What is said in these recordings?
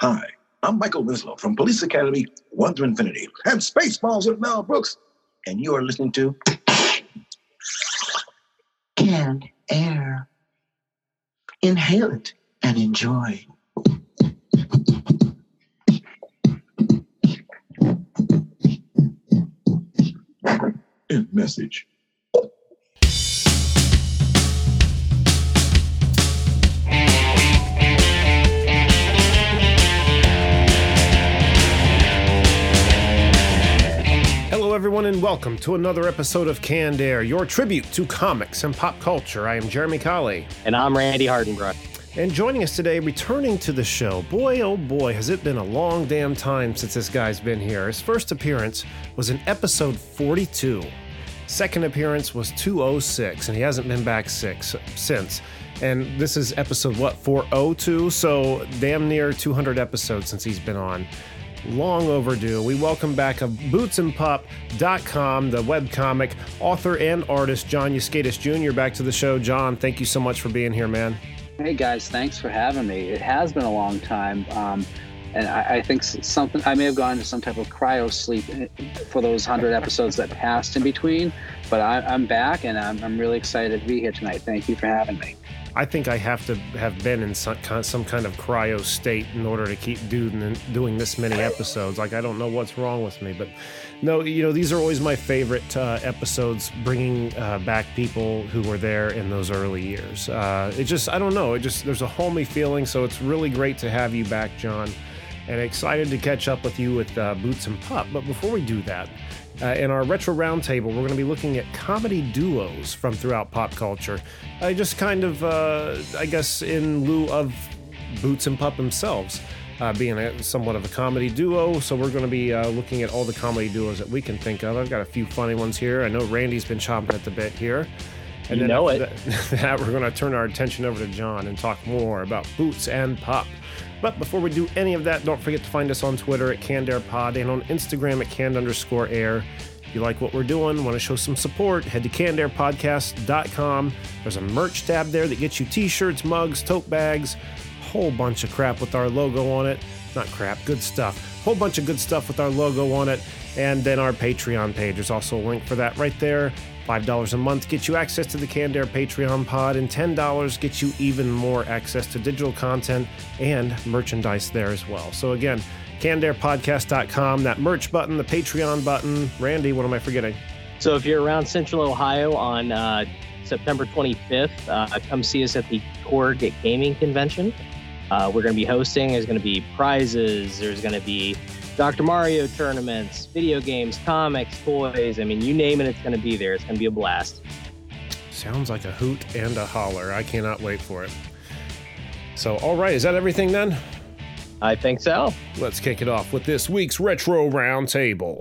Hi, I'm Michael Winslow from Police Academy 1 to Infinity and Spaceballs with Mel Brooks. And you are listening to Canned Air. Inhale it and enjoy. End message. Everyone, and welcome to another episode of Canned Air, your tribute to comics and pop culture. I am Jeremy Colley. And I'm Randy Hardenbrook. And joining us today, returning to the show, boy oh boy, has it been a long damn time since this guy's been here. His first appearance was in episode 42. Second appearance was 206, and he hasn't been back six since. And this is episode what 402, so damn near 200 episodes since he's been on. Long overdue. We welcome back of bootsandpup.com, the webcomic, author and artist John Yuskaitis Jr. back to the show. John, thank you so much for being here, man. Hey guys, thanks for having me. It has been a long time, um, and I, I think something I may have gone to some type of cryo sleep for those hundred episodes that passed in between. But I, I'm back, and I'm, I'm really excited to be here tonight. Thank you for having me. I think I have to have been in some, some kind of cryo state in order to keep doing doing this many episodes. Like I don't know what's wrong with me, but no, you know these are always my favorite uh, episodes, bringing uh, back people who were there in those early years. Uh, it just I don't know, it just there's a homey feeling. So it's really great to have you back, John, and excited to catch up with you with uh, Boots and Pup. But before we do that. Uh, in our retro roundtable, we're going to be looking at comedy duos from throughout pop culture. I just kind of, uh, I guess, in lieu of Boots and Pup themselves uh, being a, somewhat of a comedy duo. So we're going to be uh, looking at all the comedy duos that we can think of. I've got a few funny ones here. I know Randy's been chomping at the bit here. You know after That, that, we're going to turn our attention over to John and talk more about Boots and Pup. But before we do any of that, don't forget to find us on Twitter at CannedAirPod and on Instagram at canned underscore air. If you like what we're doing, want to show some support, head to cannedairpodcast.com. There's a merch tab there that gets you t-shirts, mugs, tote bags, whole bunch of crap with our logo on it. Not crap, good stuff. Whole bunch of good stuff with our logo on it. And then our Patreon page. There's also a link for that right there. $5 a month gets you access to the Canned Air Patreon pod, and $10 gets you even more access to digital content and merchandise there as well. So, again, cannedairpodcast.com, that merch button, the Patreon button. Randy, what am I forgetting? So if you're around Central Ohio on uh, September 25th, uh, come see us at the Korg Gaming Convention. Uh, we're going to be hosting. There's going to be prizes. There's going to be Dr. Mario tournaments, video games, comics, toys. I mean, you name it, it's going to be there. It's going to be a blast. Sounds like a hoot and a holler. I cannot wait for it. So, all right, is that everything then? I think so. Let's kick it off with this week's Retro Roundtable.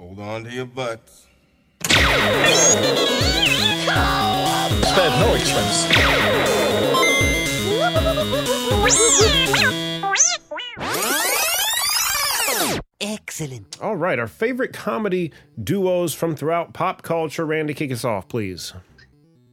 Hold on to your butts. Spared no expense. Excellent. All right, our favorite comedy duos from throughout pop culture. Randy, kick us off, please.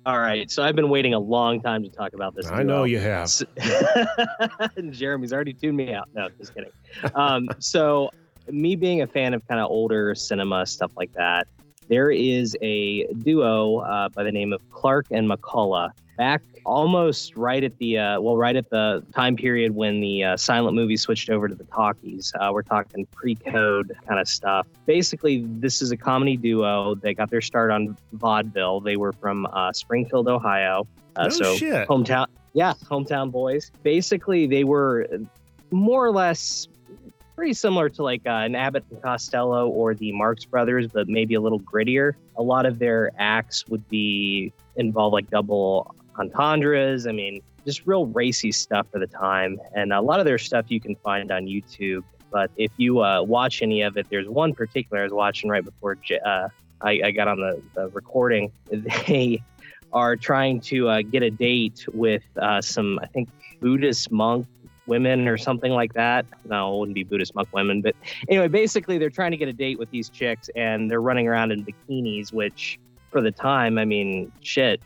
All right. So I've been waiting a long time to talk about this. I know you have. S- Jeremy's already tuned me out. No, just kidding. Um, so, me being a fan of kind of older cinema stuff like that, there is a duo uh, by the name of Clark and McCullough. Back almost right at the uh, well, right at the time period when the uh, silent movie switched over to the talkies. Uh, we're talking pre-code kind of stuff. Basically, this is a comedy duo. They got their start on vaudeville. They were from uh, Springfield, Ohio. Uh, No so shit. hometown yeah hometown boys basically they were more or less pretty similar to like uh, an abbott and costello or the marx brothers but maybe a little grittier. A lot of their acts would be involve like double entendres. I mean just real racy stuff for the time. And a lot of their stuff you can find on youtube. But if you uh, watch any of it there's one particular i was watching right before uh, I, I got on the, the recording. They are trying to uh, get a date with uh, some, I think, Buddhist monk women or something like that. No, it wouldn't be Buddhist monk women, but anyway, basically, they're trying to get a date with these chicks, and they're running around in bikinis, which for the time, I mean, shit.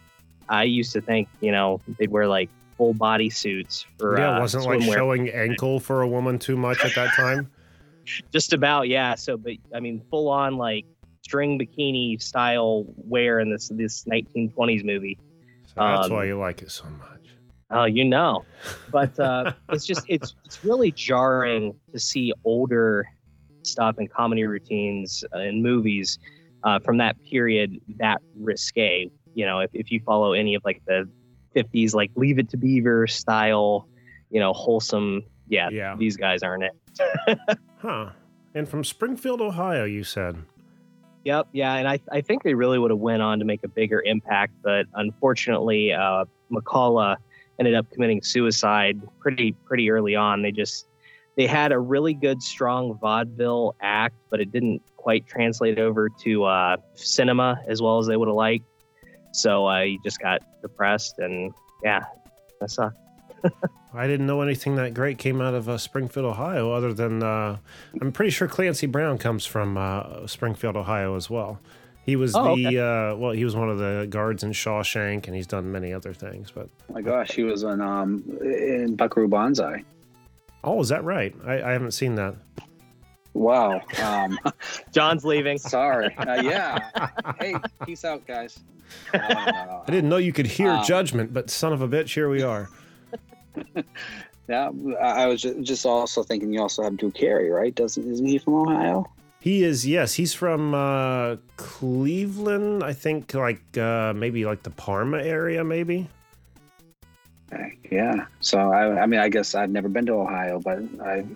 I used to think, you know, they'd wear like full body suits for yeah, uh, wasn't like showing ankle for a woman too much at that time. just about yeah. So, but I mean, full on like string bikini style wear in this this 1920s movie. So that's Um, why you like it so much. Oh, you know, but uh, it's just it's it's really jarring to see older stuff and comedy routines and movies uh, from that period that risque. You know, if if you follow any of like the 50s, like Leave It to Beaver style, you know, wholesome. Yeah, Yeah. these guys aren't it. Huh. And from Springfield, Ohio, you said. Yep, yeah, and I, I think they really would have went on to make a bigger impact, but unfortunately, uh, McCullough ended up committing suicide pretty pretty early on. They just they had a really good, strong vaudeville act, but it didn't quite translate over to uh, cinema as well as they would have liked. So uh, he just got depressed, and yeah, that sucked. I didn't know anything that great came out of uh, Springfield, Ohio, other than uh, I'm pretty sure Clancy Brown comes from uh, Springfield, Ohio as well. He was Oh, the okay. uh, well, he was one of the guards in Shawshank, and he's done many other things. But Oh my gosh, he was in um in Buckaroo Banzai. oh, is that right? I, I haven't seen that. Wow. Um, John's leaving. sorry. Uh, yeah. Hey, peace out, guys. Uh, I didn't know you could hear Um, judgment, but son of a bitch, here we are. yeah, I I was just also thinking you also have Drew Carey, right? Doesn't isn't he from Ohio? He is yes, he's from uh, Cleveland, I think, like uh, maybe like the Parma area, maybe. Yeah. So I, I mean, I guess I've never been to Ohio, but I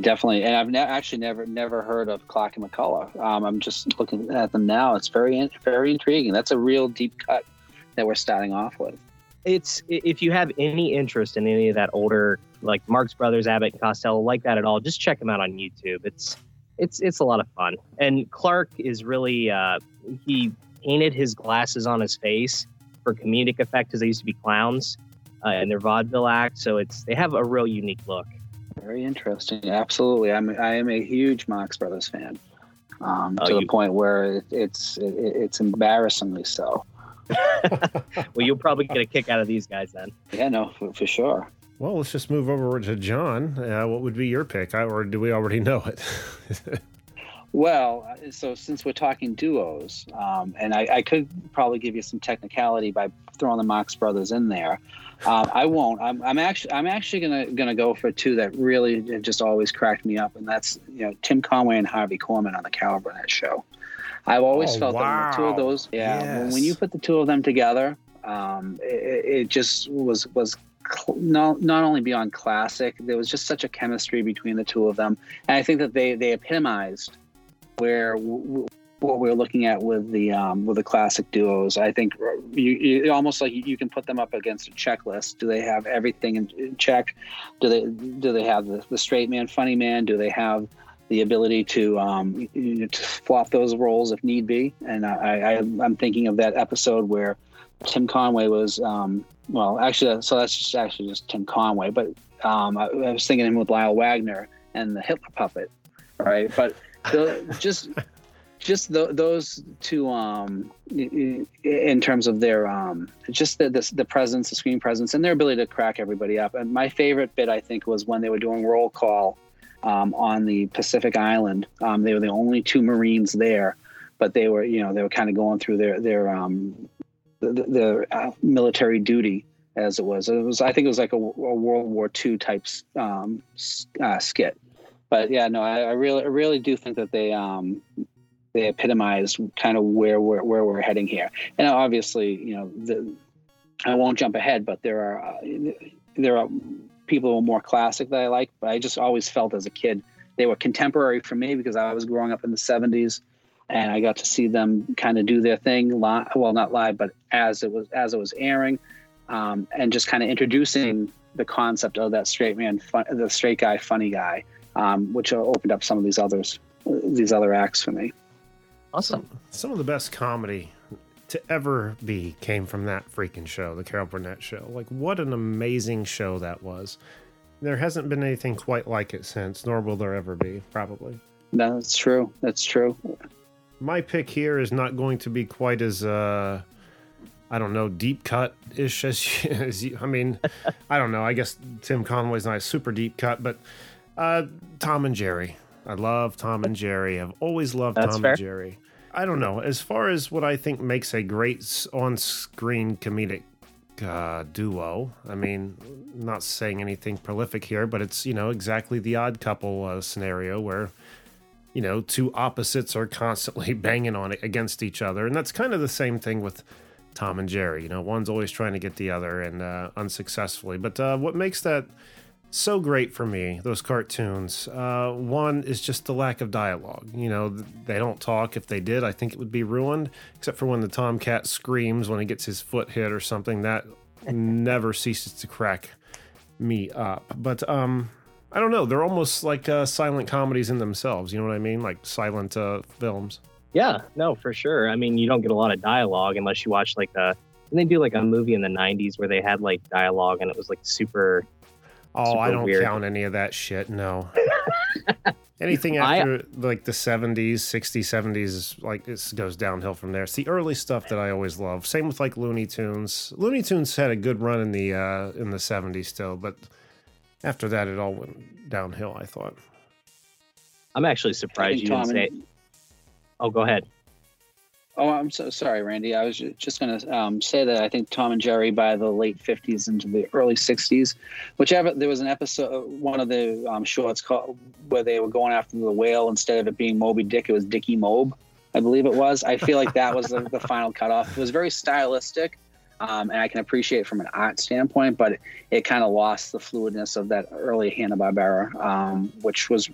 definitely, and I've ne- actually never never heard of Clark and McCullough. Um, I'm just looking at them now. It's very very intriguing. That's a real deep cut that we're starting off with. it's if you have any interest in any of that older like Marx Brothers, Abbott and Costello, like that at all, just check them out on YouTube. It's it's it's a lot of fun. And Clark is really uh, he painted his glasses on his face for comedic effect because they used to be clowns uh, in their vaudeville act. So it's they have a real unique look. Very interesting. Absolutely, I'm I am a huge Marx Brothers fan. Um, Oh, to the you- point where it, it's it, it's embarrassingly so. Well, you'll probably get a kick out of these guys then. Yeah, no, for, for sure. Well, let's just move over to John. Uh, what would be your pick, I, or do we already know it? Well, uh, so since we're talking duos, um, and I, I could probably give you some technicality by throwing the Marx Brothers in there. Um, I won't. I'm, I'm actually I'm actually gonna gonna go for two that really just always cracked me up, and that's you know Tim Conway and Harvey Korman on the Carol Burnett show. I've always Oh, felt that the two of those, yeah, when, when you put the two of them together, um, it, it just was was cl- not not only beyond classic. There was just such a chemistry between the two of them, and I think that they they epitomized where what we're looking at with the um, with the classic duos. I think you, you almost like you, can put them up against a checklist. Do they have everything in, in check? Do they do they have the, the straight man, funny man? Do they have the ability to, um, you know, to flop those roles if need be? And I, I I'm thinking of that episode where Tim Conway was um, well, actually, so that's just actually just Tim Conway, but um, I, I was thinking him with Lyle Waggoner and the Hitler puppet, right? But the, just just th- those two um in terms of their um just the, the the presence the screen presence and their ability to crack everybody up and my favorite bit i think was when they were doing roll call um, on the pacific island. Um, they were the only two marines there but they were you know they were kind of going through their their um the- uh, military duty as it was. It was i think it was like a, a world war ii type um, uh, skit. But yeah no I, I really I really do think that they um they epitomize kind of where we're where we're heading here. And obviously, you know, the, I won't jump ahead, but there are uh, there are people who are more classic that I like. But I just always felt as a kid they were contemporary for me because I was growing up in the '70s, and I got to see them kind of do their thing live. Well, not live, but as it was as it was airing, um, and just kind of introducing the concept of that straight man, fun, the straight guy, funny guy, um, which opened up some of these others these other acts for me. Awesome. Some of the best comedy to ever be came from that freaking show, the Carol Burnett show. Like, what an amazing show that was. There hasn't been anything quite like it since, nor will there ever be, probably. No, that's true. That's true. My pick here is not going to be quite as uh, I don't know, deep cut ish as, you- as you, I mean, I don't know. I guess Tim Conway's not a super deep cut, but uh, Tom and Jerry. I love Tom and Jerry. I've always loved That's Tom fair. and Jerry. I don't know. As far as what I think makes a great on screen comedic uh, duo, I mean, not saying anything prolific here, but it's, you know, exactly the odd couple uh, scenario where you know, two opposites are constantly banging on it against each other. And that's kind of the same thing with Tom and Jerry. You know, one's always trying to get the other and uh, unsuccessfully. But uh, what makes that so great for me, those cartoons, uh, one is just the lack of dialogue. You know, they don't talk. If they did, I think it would be ruined, except for when the Tomcat screams when he gets his foot hit or something. That never ceases to crack me up. But, um, I don't know. They're almost like uh, silent comedies in themselves. You know what I mean? Like silent uh, films. Yeah, no, for sure. I mean, you don't get a lot of dialogue unless you watch like a. And they do like a movie in the '90s where they had like dialogue and it was like super. Oh, I don't weird. count any of that shit. No. Anything I- after like the 70s, 60s, 70s like it goes downhill from there. It's the early stuff that I always love. Same with like Looney Tunes. Looney Tunes had a good run in the uh in the 70s still, but after that it all went downhill, I thought. I'm actually I surprised you didn't say. Oh, go ahead. Oh, I'm so sorry, Randy. I was just going to um, say that I think Tom and Jerry by the late 50s into the early 60s, whichever there was an episode, one of the um, shorts called where they were going after the whale instead of it being Moby Dick, it was Dickie Mobe, I believe it was. I feel like that was the, the final cutoff. It was very stylistic, um, and I can appreciate from an art standpoint, but it, it kind of lost the fluidness of that early Hanna Barbera, um, which was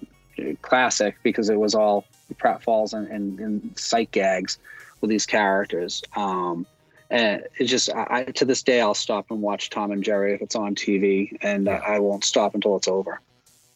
classic because it was all pratfalls and, and, and sight gags with these characters. Um, and it just, I, I, to this day, I'll stop and watch Tom and Jerry if it's on TV, and uh, I won't stop until it's over.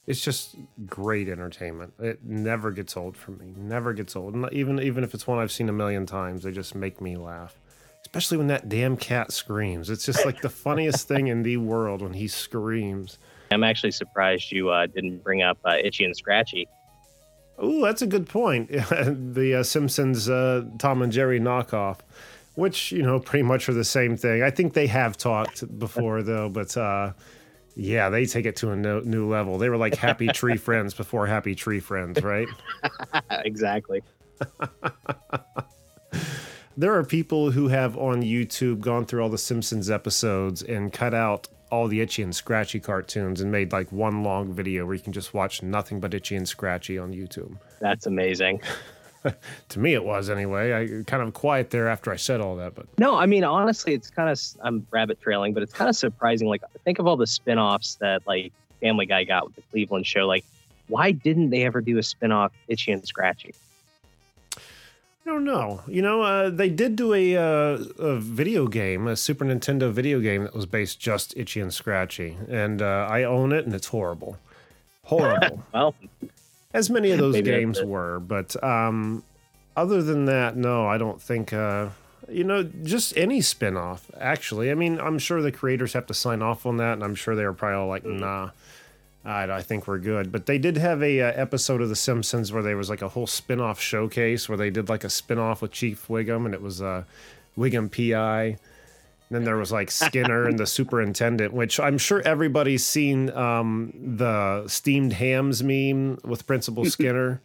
It's just great entertainment. It never gets old for me. Never gets old. Not even even if it's one I've seen a million times, they just make me laugh. Especially when that damn cat screams. It's just like the funniest thing in the world when he screams. I'm actually surprised you uh, didn't bring up uh, Itchy and Scratchy. Ooh, that's a good point. the uh, Simpsons uh, Tom and Jerry knockoff, which you know pretty much are the same thing. I think they have talked before though, but uh, yeah, they take it to a no, new level. They were like Happy Tree Friends before Happy Tree Friends, right? exactly. There are people who have on YouTube gone through all the Simpsons episodes and cut out all the Itchy and Scratchy cartoons and made like one long video where you can just watch nothing but Itchy and Scratchy on YouTube. That's amazing. To me, it was anyway. I kind of quiet there after I said all that, but No, I mean honestly, it's kind of I'm rabbit trailing, but it's kind of surprising. Like think of all the spin-offs that like Family Guy got with the Cleveland show. Like, why didn't they ever do a spin-off Itchy and Scratchy? I don't know. You know, uh, they did do a, uh, a video game, a Super Nintendo video game that was based just Itchy and Scratchy, and uh, I own it, and it's horrible, horrible. Well, as many of those games were. But um, other than that, no, I don't think. Uh, you know, just any spin-off, actually. I mean, I'm sure the creators have to sign off on that, and I'm sure they were probably all like, Mm-hmm. nah. I, I think we're good, but they did have a uh, episode of The Simpsons where there was like a whole spin-off showcase where they did like a spin-off with Chief Wiggum, and it was uh, Wiggum PI. And then there was like Skinner and the superintendent, which I'm sure everybody's seen um, the steamed hams meme with Principal Skinner.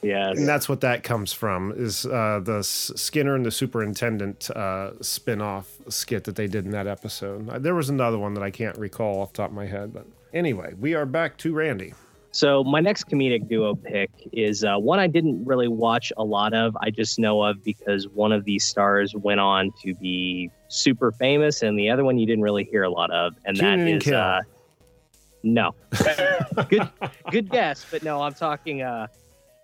yes. And that's what that comes from is uh, the S- Skinner and the Superintendent uh, spin-off skit that they did in that episode. There was another one that I can't recall off the top of my head, but anyway, we are back to Randy. So my next comedic duo pick is uh, one I didn't really watch a lot of. I just know of because one of these stars went on to be super famous, and the other one you didn't really hear a lot of, and that and is uh, no. good, good guess, but no. I'm talking uh,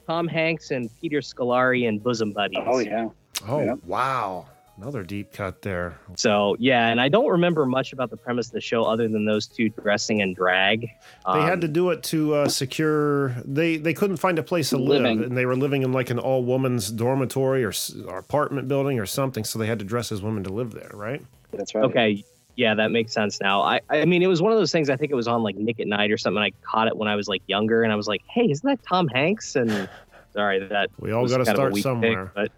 Tom Hanks and Peter Scolari and Bosom Buddies. Oh yeah, Oh, Yep. wow. Another deep cut there. So yeah, and I don't remember much about the premise of the show other than those two dressing in drag. They had Um, to do it to uh, secure. They they couldn't find a place to live, and they were living in like an all woman's dormitory or, or apartment building or something. So they had to dress as women to live there, right? that's right. Okay. Yeah, that makes sense now. I, I mean, it was one of those things. I think it was on like Nick at Night or something. I caught it when I was like younger, and I was like, "Hey, isn't that Tom Hanks?" And sorry, that We all got to kind of a start weak pick, somewhere. but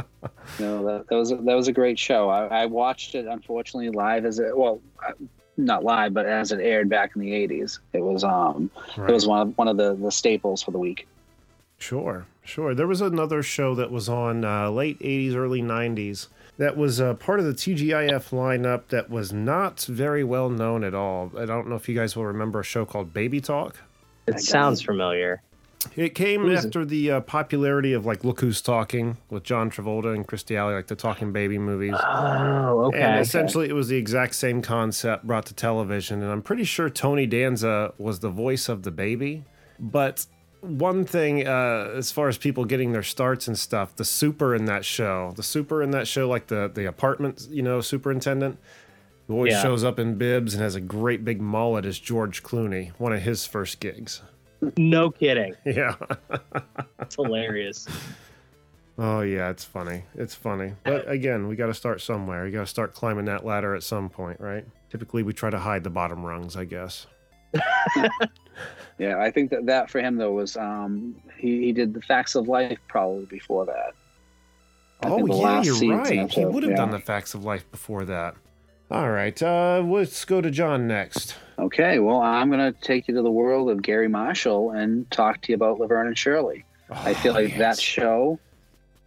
No, that, that was a, that was a great show. I, I watched it unfortunately live as it well, uh, not live, but as it aired back in the '80s. It was um Right. it was one of one of the the staples for the week. Sure, sure. There was another show that was on uh, late 80s, early 90s that was uh, part of the TGIF lineup that was not very well known at all. I don't know if you guys will remember a show called Baby Talk. It sounds familiar. It came Who's it? after the uh, popularity of like Look Who's Talking with John Travolta and Kirstie Alley, like the talking baby movies. Oh, okay. And okay. essentially, it was the exact same concept brought to television. And I'm pretty sure Tony Danza was the voice of the baby. But one thing, uh, as far as people getting their starts and stuff, the super in that show, the super in that show, like the the apartment, you know, superintendent, who always Yeah. shows up in bibs and has a great big mullet, is George Clooney, one of his first gigs. No kidding. Yeah. That's hilarious. Oh yeah, it's funny. It's funny. But again, we got to start somewhere. You got to start climbing that ladder at some point, right? Typically, we try to hide the bottom rungs, I guess. Yeah, I think that that for him though was um he, he did the Facts of Life probably before that. I oh yeah, you're right. of He would have yeah. done the facts of life before that. All right, uh, let's go to John next. Okay, well I'm gonna take you to the world of Garry Marshall and talk to you about Laverne and Shirley. I feel Oh, like that show.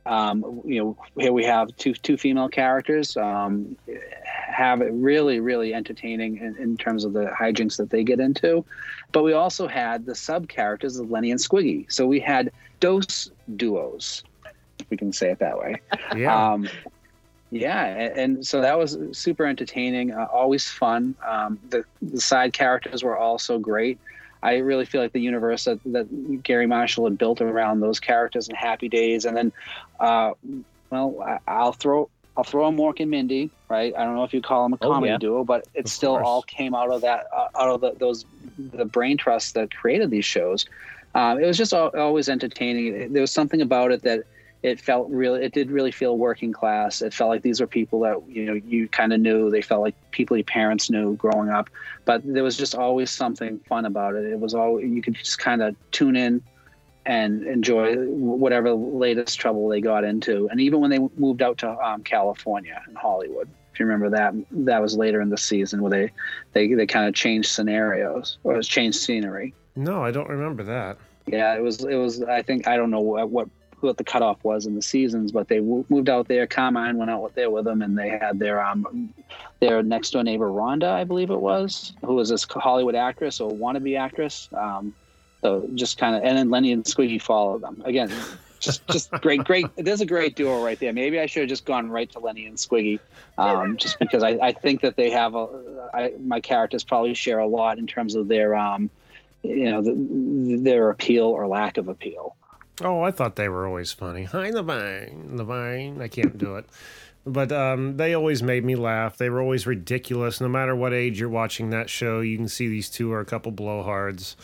Um, you know, here we have two two female characters. Um, have it really really entertaining in, in terms of the hijinks that they get into, but we also had the sub characters of Lenny and Squiggy. So we had dose duos, if we can say it that way. Yeah, Um, yeah, and, and so that was super entertaining, uh, always fun. Um, the, the side characters were also great. I really feel like the universe that, that Garry Marshall had built around those characters in Happy Days, and then, uh, well, I, I'll throw I'll throw in Mork and Mindy, right? I don't know if you call them a Oh, comedy yeah. duo, but it Of still course. all came out of that uh, out of the, those the brain trust that created these shows. Um, it was just always entertaining. There was something about it that it felt really it did really feel working class it felt like these were people that you know you kind of knew they felt like people your parents knew growing up but there was just always something fun about it it was all you could just kind of tune in and enjoy whatever latest trouble they got into and even when they moved out to um, california and hollywood if you remember that that was later in the season where they they, they kind of changed scenarios or changed scenery no, I don't remember that. yeah, it was. It was. I think I don't know what what, what the cutoff was in the seasons, but they w- moved out there. Carmine went out there with them, and they had their um their next door neighbor Rhonda, I believe it was, who was this Hollywood actress or wannabe actress. Um, so just kind of, and then Lenny and Squiggy followed them again. Just, just great, great. There's a great duo right there. Maybe I should have just gone right to Lenny and Squiggy, um, just because I, I think that they have a. I, my characters probably share a lot in terms of their um, you know, the, their appeal or lack of appeal. Oh, I thought they were always funny. Hi, Levine. Levine. I can't do it. But um, they always made me laugh. They were always ridiculous. No matter what age you're watching that show, you can see these two are a couple blowhards.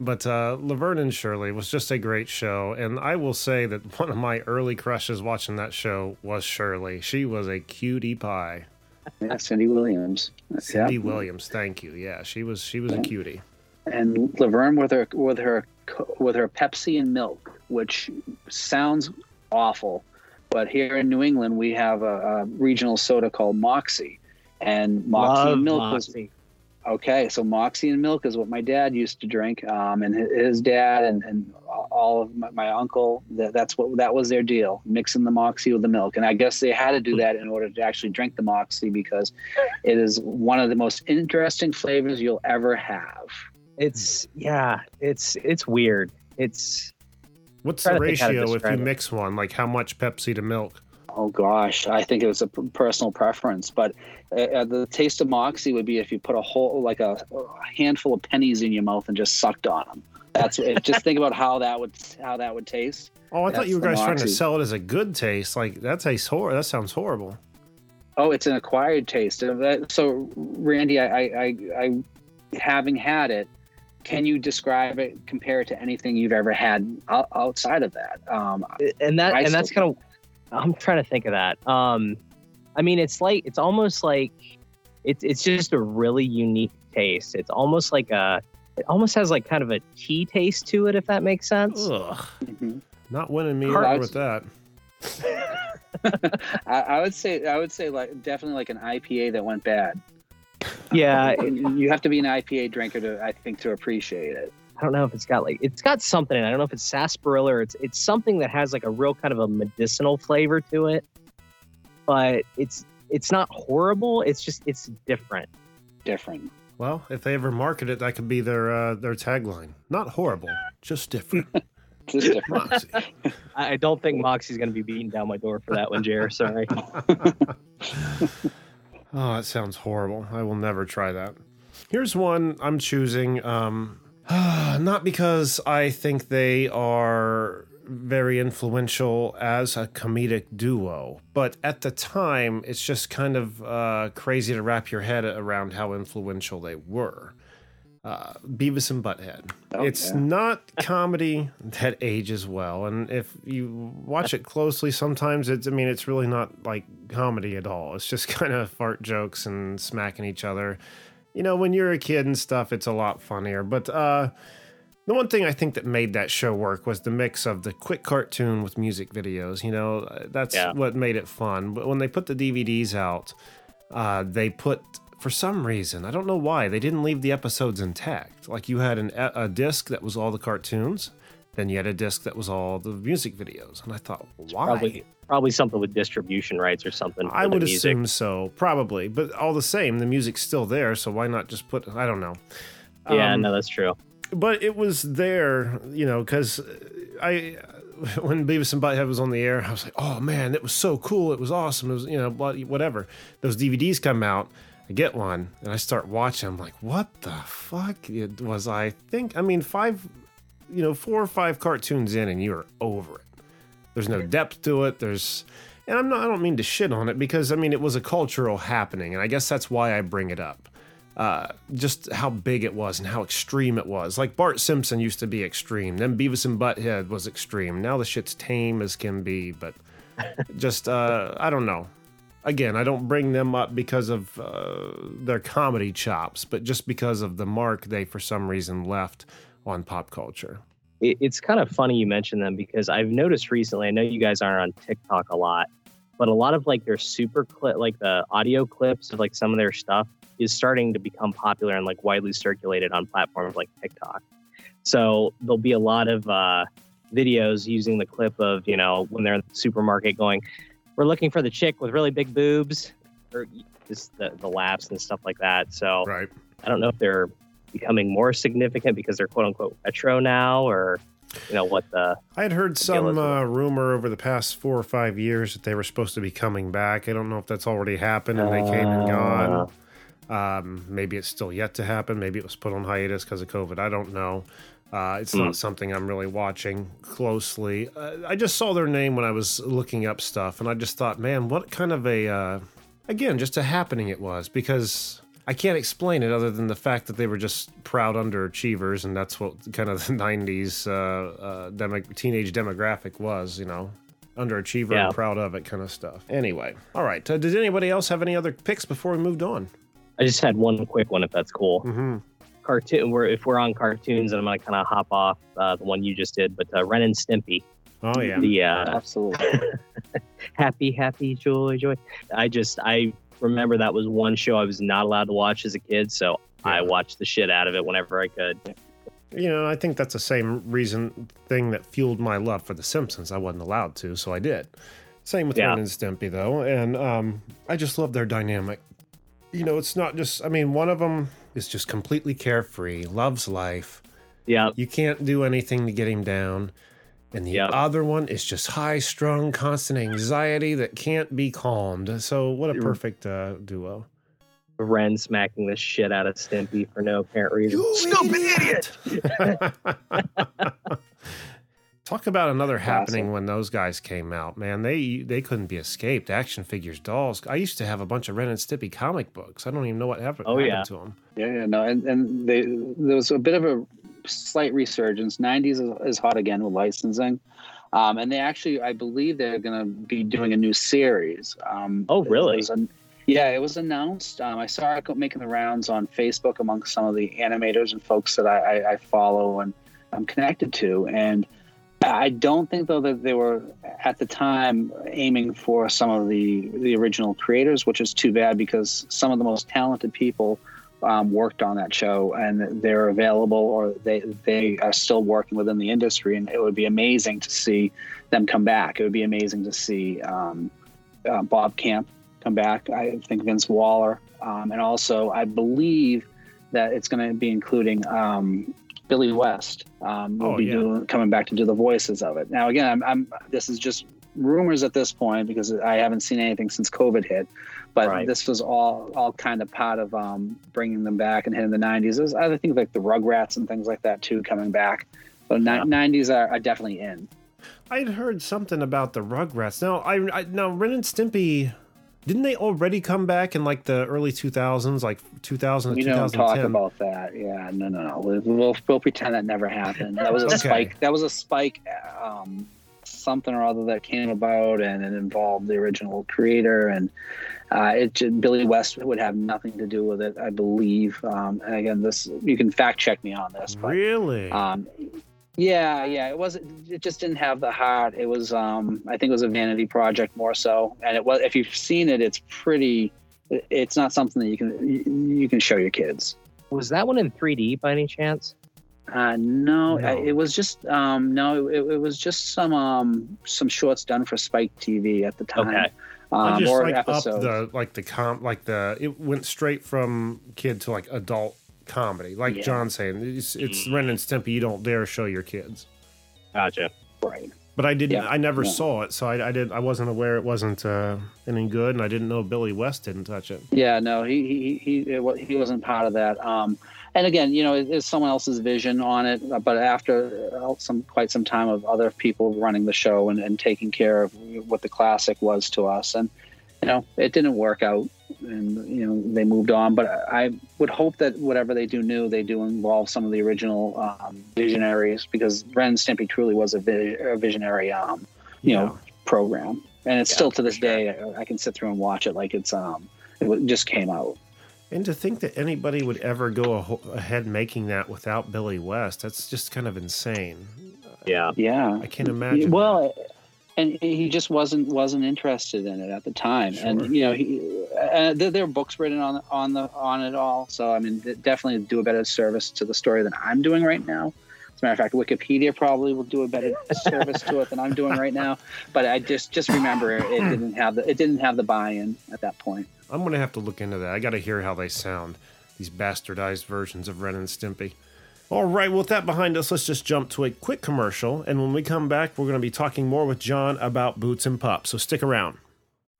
But uh, Laverne and Shirley was just a great show. And I will say that one of my early crushes watching that show was Shirley. She was a cutie pie. Yeah, Cindy Williams. Cindy Yeah. Williams, thank you. Yeah, she was she was a cutie. And Laverne with her with her with her Pepsi and milk, which sounds awful, but here in New England we have a, a regional soda called Moxie, and Moxie Love and milk was Okay, so Moxie and milk is what my dad used to drink, um, and his dad and, and all of my, my uncle. That, that's what that was their deal, mixing the Moxie with the milk. And I guess they had to do that in order to actually drink the Moxie because it is one of the most interesting flavors you'll ever have. It's yeah, it's it's weird. It's What's the to think how to ratio if you it. mix one? Like how much Pepsi to milk? Oh gosh, I think it was a p- personal preference, but uh, uh, the taste of Moxie would be if you put a whole like a, a handful of pennies in your mouth and just sucked on them. That's it. just think about how that would how that would taste. Oh, I thought That's you were the guys trying to sell it as a good taste. Like that tastes hor. That sounds horrible. Oh, it's an acquired taste. Uh, So, Randy, I, I, I, I, having had it, can you describe it, compare it to anything you've ever had outside of that? Um, and that I and that's kind of I'm trying to think of that. Um, I mean, it's like it's almost like it's it's just a really unique taste. It's almost like a it almost has like kind of a tea taste to it, if that makes sense. Ugh, mhm. not winning me Heart- over with that. I, I would say I would say like definitely like an IPA that went bad. Yeah, You have to be an IPA drinker to I think to appreciate it. I don't know if it's got like it's got something. in it. I don't know if it's sarsaparilla or it's it's something that has like a real kind of a medicinal flavor to it. But it's it's not horrible. It's just it's different. Different. Well, if they ever market it, that could be their uh, their tagline. Not horrible, just different. Just different. Moxie. I I don't think Moxie's going to be beating down my door for that one, Jer. Sorry. Oh, that sounds horrible. I will never try that. Here's one I'm choosing. Um, not because I think they are very influential as a comedic duo, but at the time, it's just kind of uh, crazy to wrap your head around how influential they were. Uh, Beavis and Butthead. Oh, it's yeah. not comedy that ages well, and if you watch it closely, sometimes it's. I mean, it's really not like comedy at all. It's just kind of fart jokes and smacking each other. You know, when you're a kid and stuff, it's a lot funnier. But uh, the one thing I think that made that show work was the mix of the quick cartoon with music videos. You know, that's Yeah. what made it fun. But when they put the DVDs out, uh, they put for some reason I don't know why they didn't leave the episodes intact. Like you had an, a disc that was all the cartoons, then you had a disc that was all the music videos, and I thought, why? Probably probably something with distribution rights or something. I would music. assume so, probably. But all the same, the music's still there, so why not just put? I don't know. Yeah, Um, no, that's true. but it was there, you know, because I, when Beavis and Butthead was on the air, I was like, oh man, it was so cool. It was awesome. It was, you know, whatever. Those DVDs come out. I get one and I start watching. I'm like, what the fuck it was I think? I mean, five, you know, four or five cartoons in, and you're over it. There's no depth to it. There's, and I'm not. I don't mean to shit on it because I mean it was a cultural happening, and I guess that's why I bring it up uh, just how big it was and how extreme it was. Like Bart Simpson used to be extreme. Then Beavis and Butthead was extreme. Now the shit's tame as can be, but just uh, I don't know. Again, I don't bring them up because of uh, their comedy chops, but just because of the mark they for some reason left on pop culture. It, it's kind of funny you mention them because I've noticed recently. I know you guys aren't on TikTok a lot, but a lot of like their super clip, like the audio clips of like some of their stuff, is starting to become popular and like widely circulated on platforms like TikTok. So there'll be a lot of uh, videos using the clip of you know when they're in the supermarket going, "We're looking for the chick with really big boobs," or just the, the laughs and stuff like that. So Right. I don't know if they're becoming more significant because they're quote unquote retro now, or you know what the I had heard some uh, rumor over the past four or five years that they were supposed to be coming back. I don't know if that's already happened and they came and gone. Um, maybe it's still yet to happen. Maybe it was put on hiatus because of COVID. I don't know. Uh, it's Hmm. not something I'm really watching closely. Uh, I just saw their name when I was looking up stuff, and I just thought, man, what kind of a, uh, again, just a happening it was because I can't explain it other than the fact that they were just proud underachievers, and that's what kind of the 90s uh, uh, demo- teenage demographic was, you know. Underachiever Yeah. and proud of it kind of stuff. Anyway, all right. Uh, did anybody else have any other picks before we moved on? I just had one quick one if that's cool. Mm-hmm. Cartoon. We're if we're on cartoons, and I'm gonna kind of hop off uh, the one you just did, but uh, Ren and Stimpy. Oh yeah. The uh, Absolutely. happy, happy, joy, joy. I just I remember that was one show I was not allowed to watch as a kid, so I watched the shit out of it whenever I could. You know, I think that's the same reason thing that fueled my love for The Simpsons. I wasn't allowed to, so I did. Same with Yeah. Ren and Stimpy though, and um, I just love their dynamic. You know, it's not just. I mean, one of them is just completely carefree, loves life. Yeah, You can't do anything to get him down. And the Yep. other one is just high strung, constant anxiety that can't be calmed. So, what a perfect uh, duo. Ren smacking the shit out of Stimpy for no apparent reason. Stupid idiot! Talk about another Classic. happening when those guys came out, man. They they couldn't be escaped. Action figures, dolls. I used to have a bunch of Ren and Stimpy comic books. I don't even know what happened, Oh, happened yeah. to them. Yeah, yeah, no, and and they, there was a bit of a slight resurgence. '90s is, is hot again with licensing, um, and they actually, I believe, they're going to be doing a new series. Um, Oh, really? it an- yeah, it was announced. Um, I saw it making the rounds on Facebook amongst some of the animators and folks that I, I, I follow and I'm connected to, and I don't think though that they were at the time aiming for some of the the original creators, which is too bad because some of the most talented people um, worked on that show and they're available or they they are still working within the industry, and it would be amazing to see them come back. It would be amazing to see um, uh, Bob Camp come back. I think Vince Waller, um, and also I believe that it's going to be including um, Billy West. Um, will Oh, be yeah. doing, coming back to do the voices of it. Now, again, I'm, I'm this is just rumors at this point because I haven't seen anything since COVID hit. But Right. this was all all kind of part of um, bringing them back and hitting the 90s. There's other things like the Rugrats and things like that too coming back. But ni- 90s are, are definitely in. I had heard something about the Rugrats. Now, I, I now Ren and Stimpy, didn't they already come back in like the early 2000s, like 2000 to We don't talk about that. Yeah, no, no, no. We'll, we'll, we'll pretend that never happened. That was a Okay. spike. That was a spike. Um, something or other that came about, and it involved the original creator, and uh, it ju- Billy West would have nothing to do with it, I believe. Um, and again, this you can fact check me on this, but really? um, yeah, yeah, it wasn't. It just didn't have the heart. It was, um, I think, it was a vanity project more so. And it was. If you've seen it, it's pretty. It's not something that you can you, you can show your kids. Was that one in 3D by any chance? Uh, no, No. I, it was just um, no, it, it was just some um, some shorts done for Spike TV at the time. Okay. I Um, just or like up the like the comp like the it went straight from kid to like adult comedy. Like Yeah. John's saying, it's, it's Ren and Stimpy. You don't dare show your kids. Gotcha. right. But I didn't. Yeah, I never yeah. saw it, so I, I did. I wasn't aware it wasn't uh, any good, and I didn't know Billy West didn't touch it. Yeah, no, he he he he wasn't part of that. Um, and again, you know, it, it's someone else's vision on it. But after uh, some quite some time of other people running the show and, and taking care of what the classic was to us, and you know, it didn't work out, and you know, they moved on. But I would hope that whatever they do new, they do involve some of the original um, visionaries because Ren and Stimpy truly was a, vi- a visionary, um, you Yeah. know, program, and it's Yeah, still to this sure. day I, I can sit through and watch it like it's um, it wa- just came out. And to think that anybody would ever go a ahead making that without Billy West, that's just kind of insane. Yeah. Yeah. I can't imagine. Well, and he just wasn't wasn't interested in it at the time, Sure. and you know, he, uh, there, there are books written on on the on it all. So I mean, it definitely do a better service to the story than I'm doing right now. As a matter of fact, Wikipedia probably will do a better service to it than I'm doing right now. But I just just remember it didn't have the it didn't have the buy-in at that point. I'm gonna have to look into that. I got to hear how they sound. These bastardized versions of Ren and Stimpy. All right, with that behind us, let's just jump to a quick commercial. And when we come back, we're going to be talking more with John about Boots and Pups. So stick around.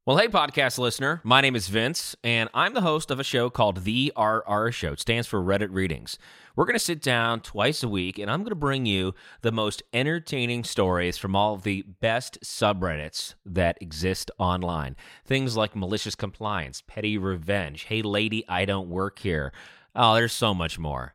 Well, hey, podcast listener. My name is Vince, and I'm the host of a show called The RR Show. It stands for Reddit Readings. We're going to sit down twice a week, and I'm going to bring you the most entertaining stories from all of the best subreddits that exist online. Things like malicious compliance, petty revenge, hey, lady, I don't work here. Oh, there's so much more.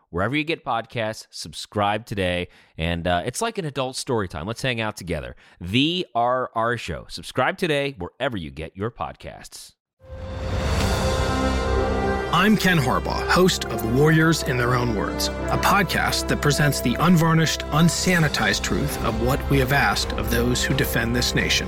wherever you get podcasts, subscribe today. And uh, it's like an adult story time. Let's hang out together. The RR Show. Subscribe today, wherever you get your podcasts. I'm Ken Harbaugh, host of Warriors in Their Own Words, a podcast that presents the unvarnished, unsanitized truth of what we have asked of those who defend this nation.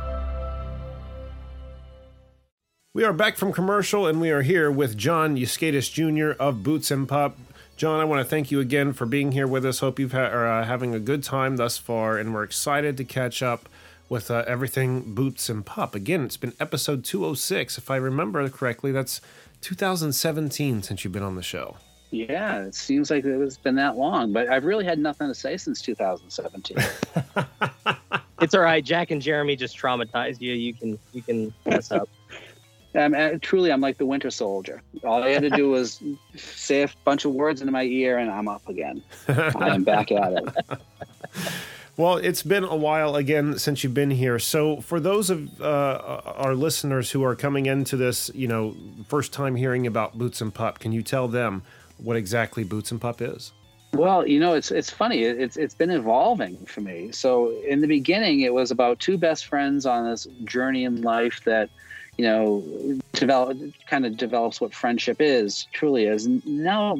We are back from commercial, and we are here with John Yuskaitis Jr. of Boots and Pup. John, I want to thank you again for being here with us. Hope you've ha- are uh, having a good time thus far, and we're excited to catch up with uh, everything Boots and Pup. Again, it's been episode 206. If I remember correctly, that's 2017 since you've been on the show. Yeah, it seems like it's been that long, but I've really had nothing to say since 2017. it's all right. Jack and Jeremy just traumatized you. You can you can mess up. I'm, uh, truly, I'm like the Winter Soldier. All I had to do was say a bunch of words into my ear, and I'm up again. I am back at it. Well, it's been a while again since you've been here. So, for those of uh, our listeners who are coming into this, you know, first time hearing about Boots and Pup, can you tell them what exactly Boots and Pup is? Well, you know, it's it's funny. It's it's been evolving for me. So, in the beginning, it was about two best friends on this journey in life that, you know, develop kind of develops what friendship is, truly is. Now,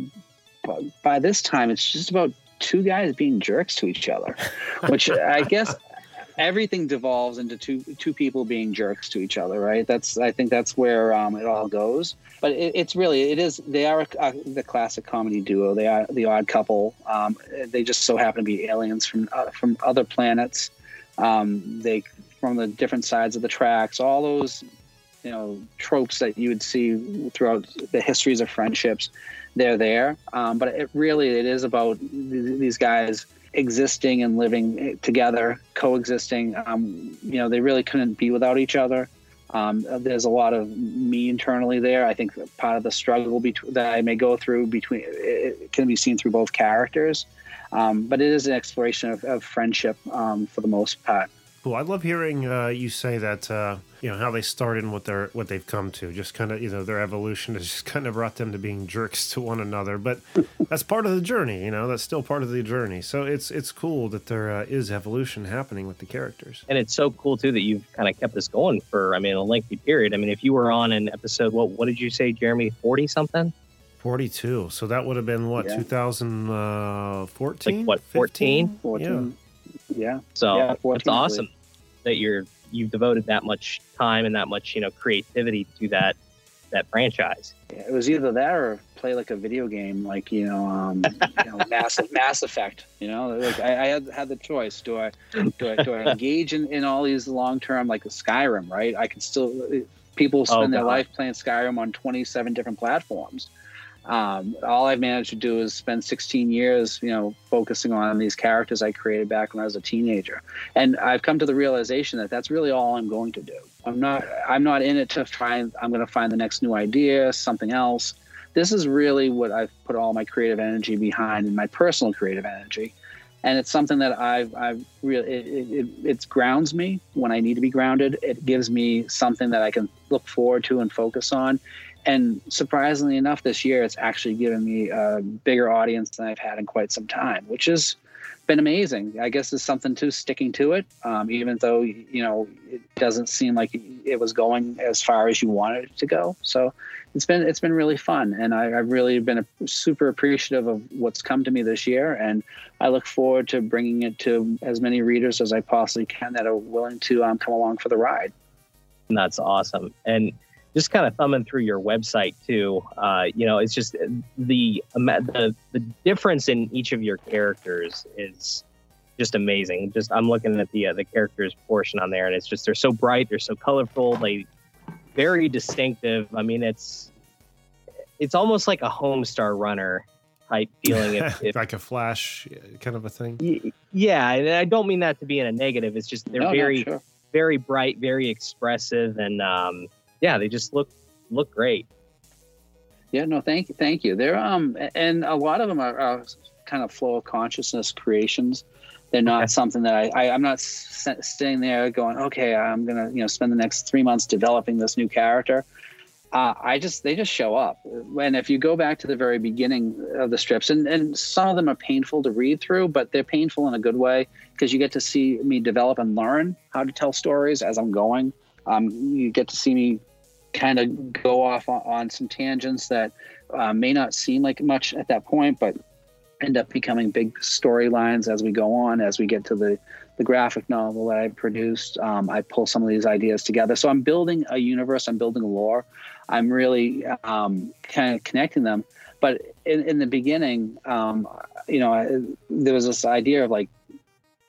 by this time, it's just about two guys being jerks to each other, which I guess everything devolves into two two people being jerks to each other, right? That's I think that's where um, it all goes. But it, it's really it is they are a, a, the classic comedy duo. They are the odd couple. Um, they just so happen to be aliens from uh, from other planets. Um, they from the different sides of the tracks. All those you know tropes that you would see throughout the histories of friendships they're there. Um, but it really it is about these guys existing and living together, coexisting. Um, you know, they really couldn't be without each other. Um, there's a lot of me internally there. I think part of the struggle that I may go through between it can be seen through both characters. Um, but it is an exploration of, of friendship um, for the most part. Cool. I love hearing uh, you say that. Uh, you know how they started and what they're what they've come to. Just kind of you know their evolution has just kind of brought them to being jerks to one another. But that's part of the journey. You know that's still part of the journey. So it's it's cool that there uh, is evolution happening with the characters. And it's so cool too that you've kind of kept this going for I mean a lengthy period. I mean if you were on an episode what what did you say Jeremy forty something? 42. So that would have been what, yeah. 2014? Like what, 14? 14. Yeah. Yeah. So yeah, it's awesome that you're you've devoted that much time and that much you know creativity to that that franchise. Yeah, it was either that or play like a video game, like you know, um, you know Mass Mass Effect. You know, like I, I, had had the choice: do I do I, do I engage in, in all these long term like Skyrim? Right, I can still people spend oh, their life playing Skyrim on twenty seven different platforms. Um, all I've managed to do is spend 16 years, you know, focusing on these characters I created back when I was a teenager, and I've come to the realization that that's really all I'm going to do. I'm not, I'm not in it to and I'm going to find the next new idea, something else. This is really what I've put all my creative energy behind, and my personal creative energy, and it's something that I've, I've really, it, it, it grounds me when I need to be grounded. It gives me something that I can look forward to and focus on and surprisingly enough, this year it's actually given me a bigger audience than I've had in quite some time, which has been amazing. I guess there's something to sticking to it, um, even though you know it doesn't seem like it was going as far as you wanted it to go. So it's been it's been really fun, and I, have really been super appreciative of what's come to me this year, and I look forward to bringing it to as many readers as I possibly can that are willing to um, come along for the ride. That's awesome, and just kind of thumbing through your website too, uh, you know, it's just the, the the difference in each of your characters is just amazing. Just I'm looking at the uh, the characters portion on there, and it's just they're so bright, they're so colorful, they very distinctive. I mean, it's it's almost like a Homestar Runner type feeling, if, if, like a Flash kind of a thing. Yeah, and I don't mean that to be in a negative. It's just they're no, very sure. very bright, very expressive, and um, yeah, they just look look great. Yeah, no, thank you, thank you. They're um, and a lot of them are, are kind of flow of consciousness creations. They're not okay. something that I, I am not sitting there going, okay, I'm gonna you know spend the next three months developing this new character. Uh, I just they just show up. And if you go back to the very beginning of the strips, and, and some of them are painful to read through, but they're painful in a good way because you get to see me develop and learn how to tell stories as I'm going. Um, you get to see me kind of go off on, on some tangents that uh, may not seem like much at that point, but end up becoming big storylines as we go on, as we get to the, the graphic novel that I produced. Um, I pull some of these ideas together. So I'm building a universe, I'm building a lore. I'm really um, kind of connecting them. But in, in the beginning, um, you know, I, there was this idea of like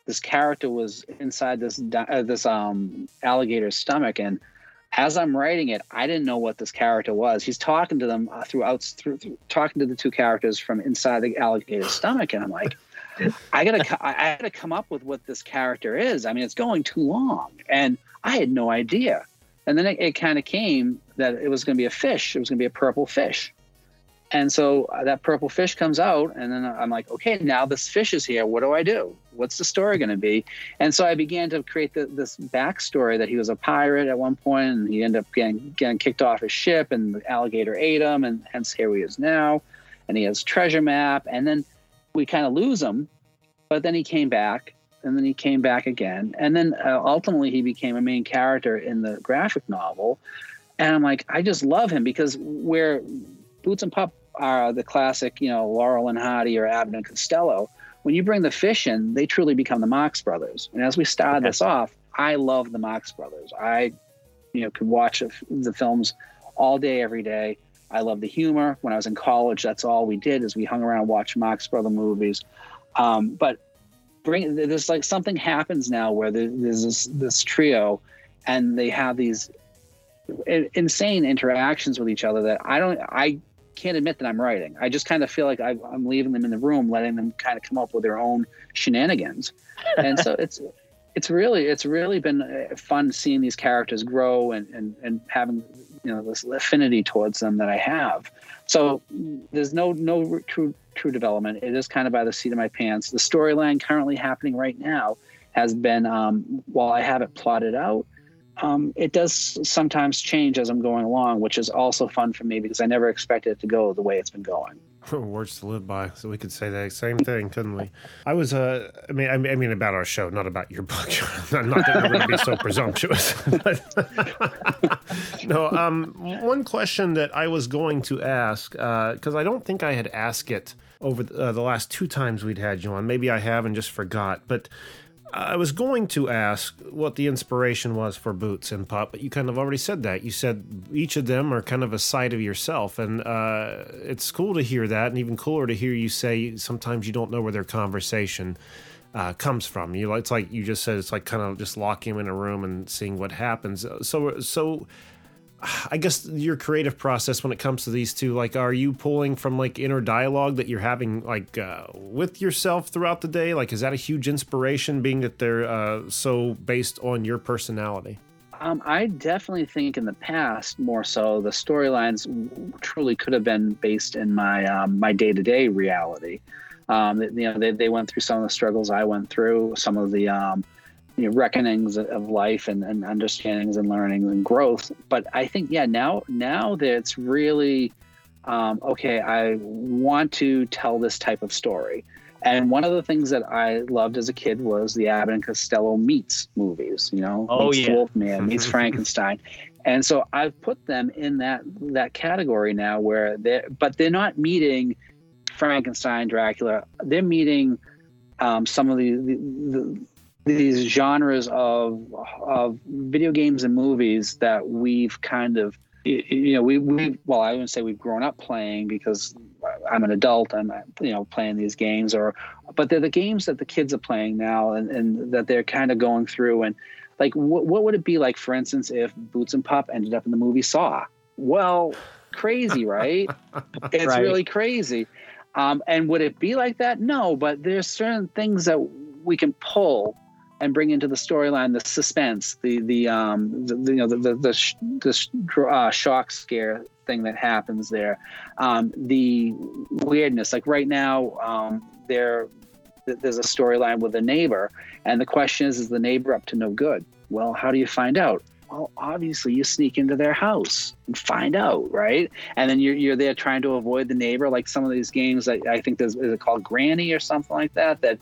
this character was inside this uh, this um alligator's stomach and as I'm writing it, I didn't know what this character was. He's talking to them uh, throughout, through, through, talking to the two characters from inside the alligator's stomach, and I'm like, I gotta, I gotta come up with what this character is. I mean, it's going too long, and I had no idea. And then it, it kind of came that it was going to be a fish. It was going to be a purple fish. And so uh, that purple fish comes out, and then I'm like, okay, now this fish is here. What do I do? What's the story going to be? And so I began to create the, this backstory that he was a pirate at one point, and he ended up getting, getting kicked off his ship, and the alligator ate him, and hence here he is now. And he has treasure map, and then we kind of lose him, but then he came back, and then he came back again, and then uh, ultimately he became a main character in the graphic novel. And I'm like, I just love him because where Boots and Pup are the classic, you know, Laurel and Hardy or Abbott and Costello. When you bring the fish in, they truly become the Marx Brothers. And as we started this off, I love the Marx Brothers. I, you know, could watch the films all day, every day. I love the humor. When I was in college, that's all we did is we hung around and watched Marx Brother movies. Um, but bring there's like something happens now where there's this, this trio, and they have these insane interactions with each other that I don't I can't admit that I'm writing. I just kind of feel like I, am leaving them in the room, letting them kind of come up with their own shenanigans. and so it's it's really it's really been uh, fun seeing these characters grow and and, and having you know this affinity towards them that I have. So there's no no true true development. It is kind of by the seat of my pants. The storyline currently happening right now has been um, while I have it plotted out um, it does sometimes change as I'm going along, which is also fun for me because I never expected it to go the way it's been going. Words to live by. So we could say the same thing, couldn't we? I was, uh, I mean, I mean about our show, not about your book. I'm not that we're going to be so presumptuous. no. Um, one question that I was going to ask because uh, I don't think I had asked it over the, uh, the last two times we'd had you on. Maybe I have and just forgot, but I was going to ask what the inspiration was for Boots and Pup, but you kind of already said that. You said each of them are kind of a side of yourself, and uh, it's cool to hear that, and even cooler to hear you say sometimes you don't know where their conversation uh, comes from. You, it's like you just said, it's like kind of just locking them in a room and seeing what happens. So, so I guess your creative process when it comes to these two, like, are you pulling from like inner dialogue that you're having like uh, with yourself throughout the day? Like, is that a huge inspiration, being that they're uh, so based on your personality? Um, I definitely think in the past, more so, the storylines truly could have been based in my um, my day to day reality. Um, you know, they, they went through some of the struggles I went through, some of the um, you know, reckonings of life and, and understandings and learnings and growth. But I think, yeah, now now that it's really um, okay, I want to tell this type of story. And one of the things that I loved as a kid was the Abbott and Costello meets movies. You know, oh meets yeah, Wolfman meets Frankenstein, and so I've put them in that that category now, where they but they're not meeting Frankenstein, Dracula. They're meeting um, some of the, the, the these genres of of video games and movies that we've kind of you know we we well I wouldn't say we've grown up playing because I'm an adult I'm you know playing these games or but they're the games that the kids are playing now and, and that they're kind of going through. And like what, what would it be like for instance if Boots and Pup ended up in the movie Saw? Well crazy right? It's right. really crazy. Um, and would it be like that? No but there's certain things that we can pull and bring into the storyline the suspense, the the um the, you know the the the, the uh, shock scare thing that happens there, um, the weirdness. Like right now, um, there there's a storyline with a neighbor, and the question is, is the neighbor up to no good? Well, how do you find out? Well, obviously you sneak into their house and find out, right? And then you're, you're there trying to avoid the neighbor, like some of these games. I, I think there's is it called Granny or something like that. That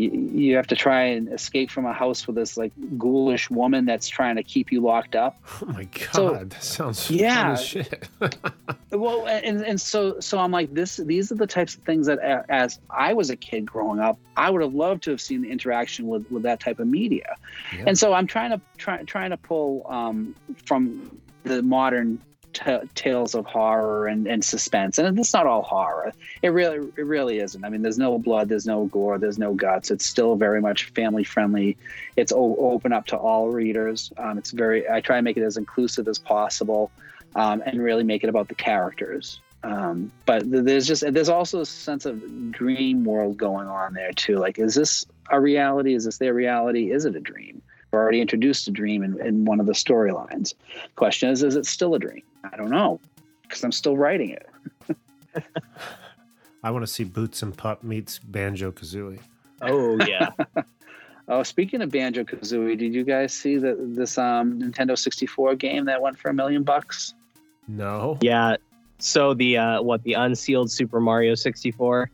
you, you have to try and escape from a house with this like ghoulish woman that's trying to keep you locked up. Oh my god, so, that sounds yeah. shit. well, and and so so I'm like this. These are the types of things that as I was a kid growing up, I would have loved to have seen the interaction with with that type of media. Yeah. And so I'm trying to try trying to pull um, from the modern t- tales of horror and, and suspense, and it's not all horror. It really it really isn't. I mean, there's no blood, there's no gore, there's no guts. It's still very much family friendly. It's o- open up to all readers. Um, it's very. I try to make it as inclusive as possible, um, and really make it about the characters. Um, but there's just there's also a sense of dream world going on there too. Like, is this a reality? Is this their reality? Is it a dream? We're already introduced a dream in, in one of the storylines. Question is, is it still a dream? I don't know because I'm still writing it. I want to see Boots and Pup meets Banjo Kazooie. Oh yeah. oh, speaking of Banjo Kazooie, did you guys see that this um, Nintendo 64 game that went for a million bucks? No. yeah. So the uh, what the unsealed Super Mario 64?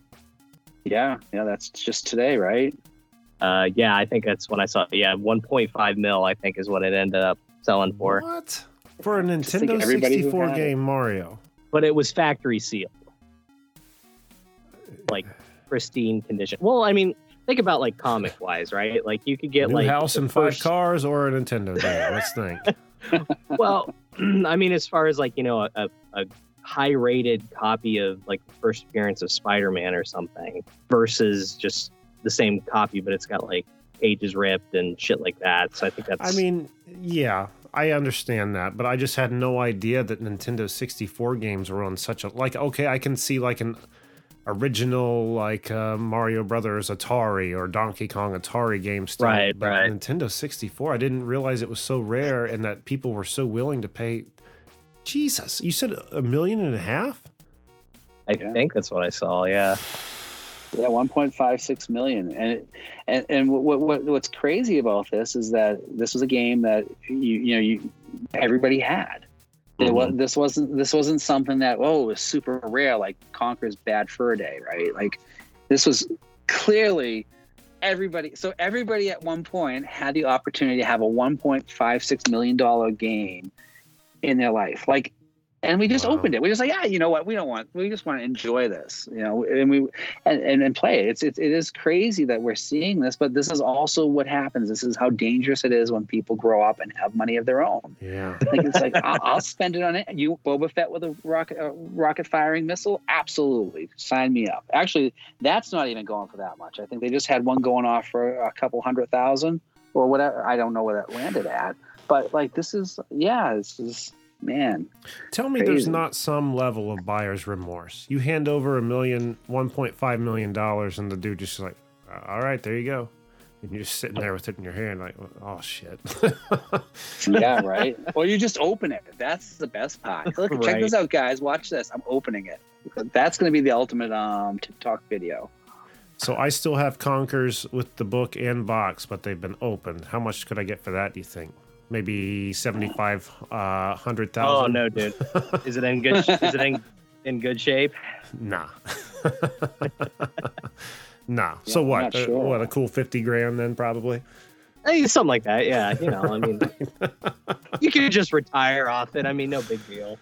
Yeah, yeah, that's just today, right? Uh, yeah, I think that's when I saw. Yeah, 1.5 mil. I think is what it ended up selling for. What? For a Nintendo everybody 64 had it. game Mario. But it was factory sealed, like pristine condition. Well, I mean, think about like comic wise, right? Like you could get New like house the and five first- cars or a Nintendo game? Let's think. well, I mean, as far as like you know, a, a, a high rated copy of like the first appearance of Spider Man or something versus just the same copy, but it's got like pages ripped and shit like that. So I think that's. I mean, yeah, I understand that, but I just had no idea that Nintendo 64 games were on such a like. Okay, I can see like an original like uh, Mario Brothers Atari or Donkey Kong Atari game still, Right, but right. Nintendo 64, I didn't realize it was so rare and that people were so willing to pay. Jesus, you said a million and a half? I Yeah. think that's what I saw. Yeah. Yeah, 1.56 million, and it, and and what, what what's crazy about this is that this was a game that you you know you everybody had. It was, mm-hmm. this wasn't this wasn't something that oh it was super rare like Conker's Bad Fur Day, right? Like this was clearly everybody. So everybody at one point had the opportunity to have a 1.56 million dollar game in their life, like. And we just Wow. opened it. We just like, yeah, you know what? We don't want. We just want to enjoy this, you know. And we and, and, and play it. It's, it's it is crazy that we're seeing this, but this is also what happens. This is how dangerous it is when people grow up and have money of their own. Yeah. Like it's like I'll, I'll spend it on it. You Boba Fett with a rocket uh, rocket firing missile, absolutely, sign me up. Actually, that's not even going for that much. I think they just had one going off for a couple hundred thousand or whatever. I don't know where that landed at, but like this is yeah, this is man. Tell me there's not some level of buyer's remorse. You hand over a million, 1.5 million dollars, and the dude just like, all right, there you go. And you're just sitting there with it in your hand, like, oh shit. yeah, right. Or you just open it. That's the best part. Look, check this out, guys. Watch this. I'm opening it. That's going to be the ultimate um TikTok video. so I still have Conkers with the book and box, but they've been opened. How much could I get for that? Do you think? Maybe seventy-five, uh, hundred Oh thousand. no, dude. Is it in good? is it in in good shape? Nah. nah. so I'm what? not Uh, sure. what? A cool fifty grand then, probably. Eh, something like that. Yeah. You know, I mean, you could just retire off it. I mean, no big deal.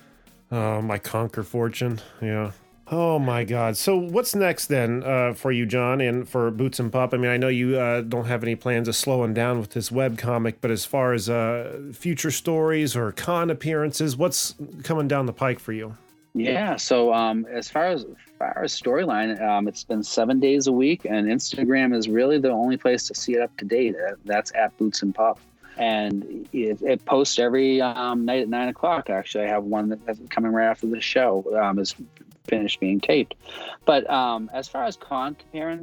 Oh, my Conker fortune. Yeah. Oh my God. So what's next then uh, for you, John, and for Boots and Pup? I mean, I know you uh, don't have any plans of slowing down with this web comic, but as far as uh, future stories or con appearances, what's coming down the pike for you? Yeah. So um, as far as, as far as storyline, um, it's been seven days a week, and Instagram is really the only place to see it up to date. Uh, That's at Boots and Pup, and it, it posts every um, night at nine o'clock. Actually, I have one that's coming right after the show um, is finished being taped. But um, as far as con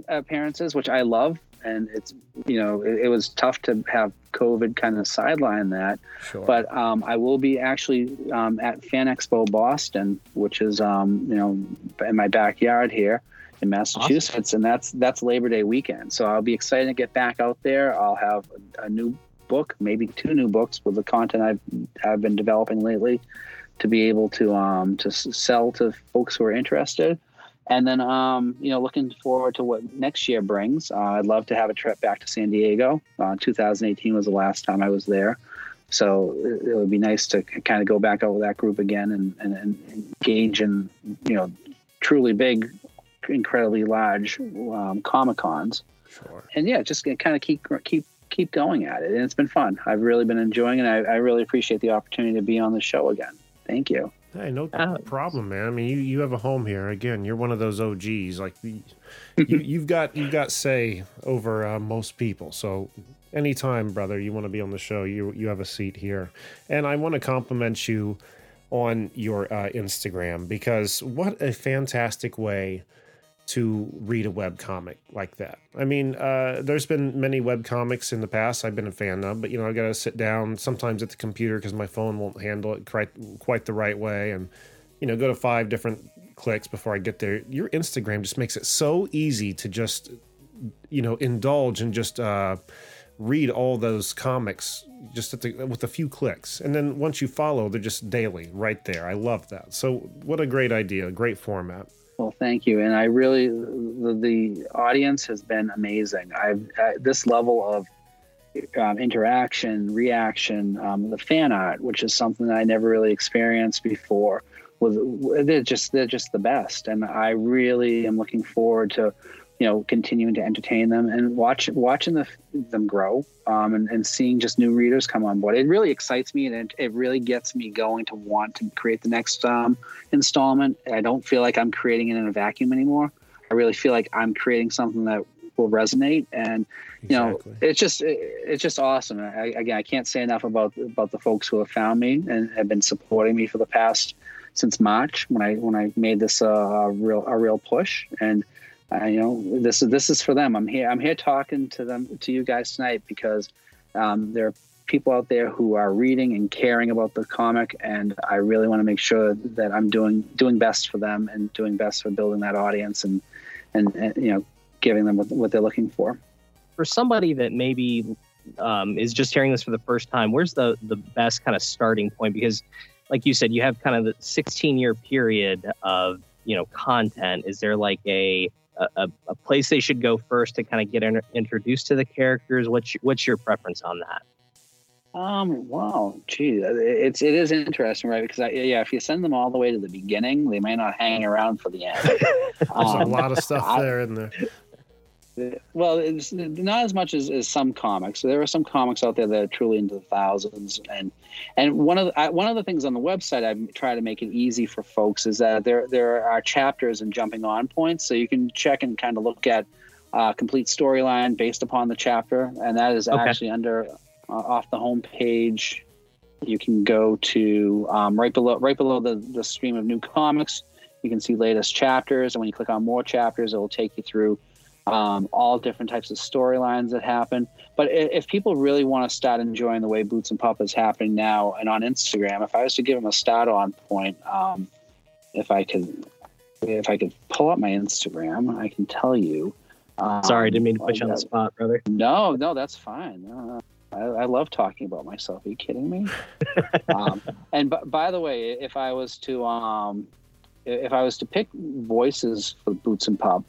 appearances, which I love, and it's you know it, it was tough to have COVID kind of sideline that. Sure. But um, I will be actually um, at Fan Expo Boston, which is um, you know in my backyard here in Massachusetts, and that's that's Labor Day weekend. So I'll be excited to get back out there. I'll have a, a new book, maybe two new books with the content I've I've been developing lately, to be able to um, to sell to folks who are interested. And then, um, you know, looking forward to what next year brings. Uh, I'd love to have a trip back to San Diego. Uh, 2018 was the last time I was there. So it, it would be nice to kind of go back out with that group again and, and, and engage in, you know, truly big, incredibly large um, Comic Cons. sure. And yeah, just kind of keep keep keep going at it. And it's been fun. I've really been enjoying it. I, I really appreciate the opportunity to be on the show again. Thank you. Hey, no Uh, problem, man. I mean, you, you have a home here. Again, you're one of those OGs. Like you, you've got you've got say over uh, most people. So anytime, brother, you want to be on the show, you you have a seat here. And I want to compliment you on your uh, Instagram because what a fantastic way to read a web comic like that. I mean, uh, there's been many web comics in the past I've been a fan of, but you know, I got to sit down sometimes at the computer because my phone won't handle it quite the right way, and you know, go to five different clicks before I get there. Your Instagram just makes it so easy to just you know indulge and just uh, read all those comics just the, with a few clicks, and then once you follow, they're just daily right there. I love that. So, what a great idea, great format. Well, thank you, and I really the, the audience has been amazing. I've I, this level of um, interaction, reaction, um, the fan art, which is something that I never really experienced before. Was they're just they're just the best, and I really am looking forward to you know continuing to entertain them and watch watching the, them grow um, and, and seeing just new readers come on board. It really excites me and it, it really gets me going to want to create the next um, installment. I don't feel like I'm creating it in a vacuum anymore. I really feel like I'm creating something that will resonate and you know Exactly. it's just it, it's just awesome I, again i can't say enough about about the folks who have found me and have been supporting me for the past since march when i when i made this uh, a real a real push and uh, you know this is this is for them i'm here i'm here talking to them to you guys tonight because um, there are people out there who are reading and caring about the comic and i really want to make sure that i'm doing doing best for them and doing best for building that audience and and, and you know giving them what, what they're looking for For somebody that maybe um, is just hearing this for the first time, where's the the best kind of starting point? Because, like you said, you have kind of the 16 year period of you know content. Is there like a a, a place they should go first to kind of get inter- introduced to the characters? What's your, what's your preference on that? Um. Wow. Gee, it's it is interesting, right? Because I, yeah, if you send them all the way to the beginning, they may not hang around for the end. There's a Um, lot of stuff I- there in there. Well, it's not as much as, as some comics. There are some comics out there that are truly into the thousands, and and one of the, I, one of the things on the website I try to make it easy for folks is that there there are chapters and jumping on points, so you can check and kind of look at uh, complete storyline based upon the chapter, and that is Okay. actually under uh, off the home page. You can go to um, right below right below the the stream of new comics. You can see latest chapters, and when you click on more chapters, it will take you through um, all different types of storylines that happen. But if people really want to start enjoying the way Boots and Pup is happening now and on Instagram, if I was to give them a start on point, um, if I could, if I could pull up my Instagram, I can tell you. Um, Sorry, didn't mean to put you on the spot, brother. no, no, that's fine. No. I, I love talking about myself. Are you kidding me? um, and b- by the way, if I was to um, if I was to pick voices for Boots and Pup,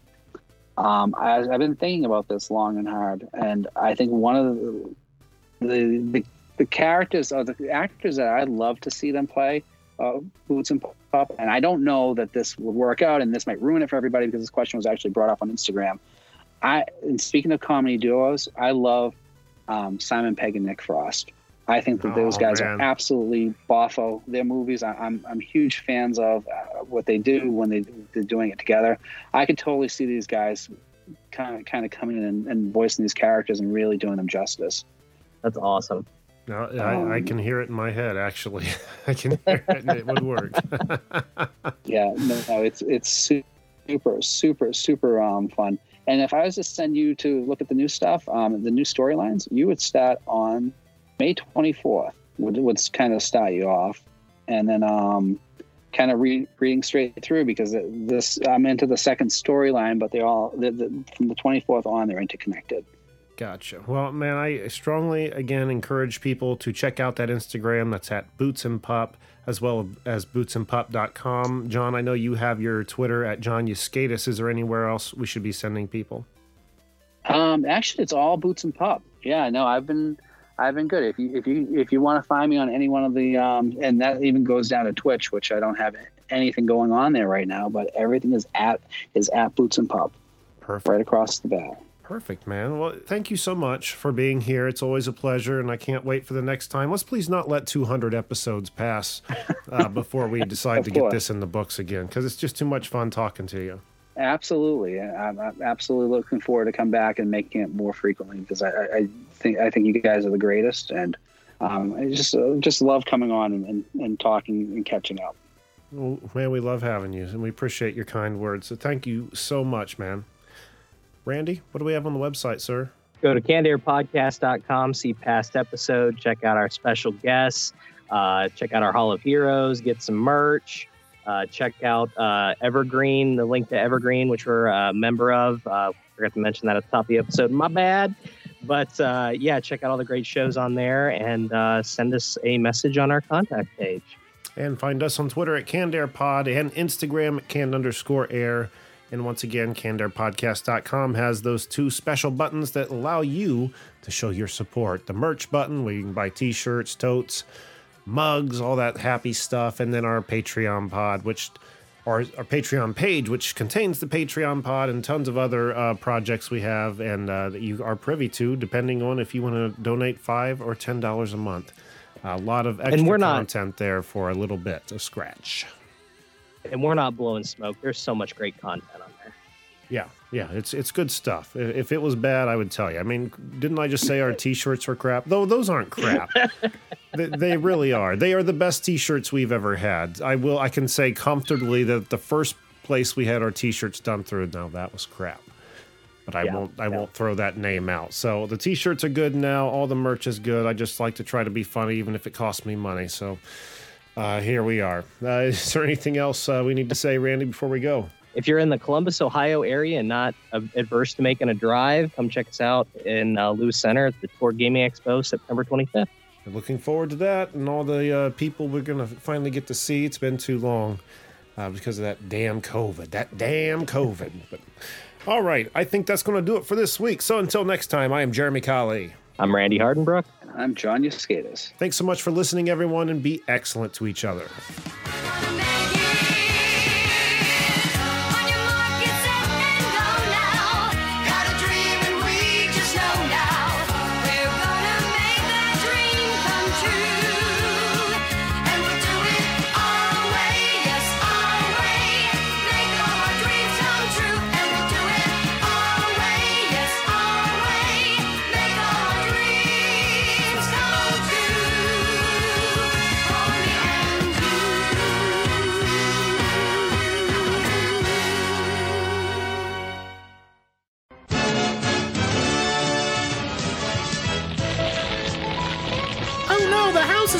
um, I, I've been thinking about this long and hard, and I think one of the the the, the characters or the actors that I'd love to see them play uh, Boots and Pup, and I don't know that this would work out, and this might ruin it for everybody because this question was actually brought up on Instagram. I and speaking of comedy duos, I love um, Simon Pegg and Nick Frost. I think that those Oh, guys man. are absolutely boffo. Their movies, I, I'm I'm huge fans of uh, what they do when they they're doing it together. I could totally see these guys kind of kind of coming in and, and voicing these characters and really doing them justice. That's awesome. No, I, I can hear it in my head. Actually, I can hear it, and it would work. Yeah, no, no, it's it's super, super, super um, fun. And if I was to send you to look at the new stuff, um, the new storylines, you would start on May 24th. Would would kind of start you off, and then um, kind of read, reading straight through because this I'm into the second storyline, but they're all the, the, from the 24th on they're interconnected. Gotcha. Well, man, I strongly again encourage people to check out that Instagram. That's at Boots and Pup, as well as bootsandpup.com. John, I know you have your Twitter at John Yuskaitis. Is there anywhere else we should be sending people? Um, actually, it's all boots and pup. Yeah, no, I've been, I've been good. If you, if you, if you want to find me on any one of the, um, and that even goes down to Twitch, which I don't have anything going on there right now, but everything is at is at boots and pup Perfect. right across the bat. Perfect, man. Well, thank you so much for being here. It's always a pleasure, and I can't wait for the next time. Let's please not let 200 episodes pass uh, before we decide to get this in the books again, because it's just too much fun talking to you. Absolutely, I'm, I'm absolutely looking forward to come back and making it more frequently because I, I think I think you guys are the greatest, and um, I just uh, just love coming on and, and, and talking and catching up. Well, man, we love having you, and we appreciate your kind words. So thank you so much, man. Randy, what do we have on the website, sir? Go to cannedairpodcast.com, see past episode, check out our special guests, uh, check out our Hall of Heroes, get some merch, uh, check out uh, Evergreen, the link to Evergreen, which we're a member of. Uh, forgot to mention that at the top of the episode. My bad. But uh, yeah, check out all the great shows on there and uh, send us a message on our contact page. And find us on Twitter at CannedAirPod and Instagram at canned underscore air. And once again, CannedAirPodcast.com has those two special buttons that allow you to show your support. The merch button, where you can buy t-shirts, totes, mugs, all that happy stuff. And then our Patreon pod, which or our Patreon page, which contains the Patreon pod and tons of other uh, projects we have and uh, that you are privy to, depending on if you want to donate five or ten dollars a month. A lot of extra we're not- content there for a little bit of scratch. And we're not blowing smoke. There's so much great content on. Yeah, yeah, it's it's good stuff. If it was bad, I would tell you. I mean, didn't I just say our T-shirts were crap? Though those aren't crap. they, they really are. They are the best T-shirts we've ever had. I will. I can say comfortably that the first place we had our T-shirts done through, now that was crap. But I Yeah, won't. I yeah. won't throw that name out. So the T-shirts are good now. All the merch is good. I just like to try to be funny, even if it costs me money. So uh, here we are. Uh, is there anything else uh, we need to say, Randy, before we go? If you're in the Columbus, Ohio area and not uh, adverse to making a drive, come check us out in uh, Lewis Center at the Tour Gaming Expo, September 25th. We're looking forward to that and all the uh, people we're going to finally get to see. It's been too long uh, because of that damn COVID. That damn COVID. But all right, I think that's going to do it for this week. So until next time, I am Jeremy Colley. I'm Randy Hardenbrook. And I'm John Yuskaitis. Thanks so much for listening, everyone, and be excellent to each other.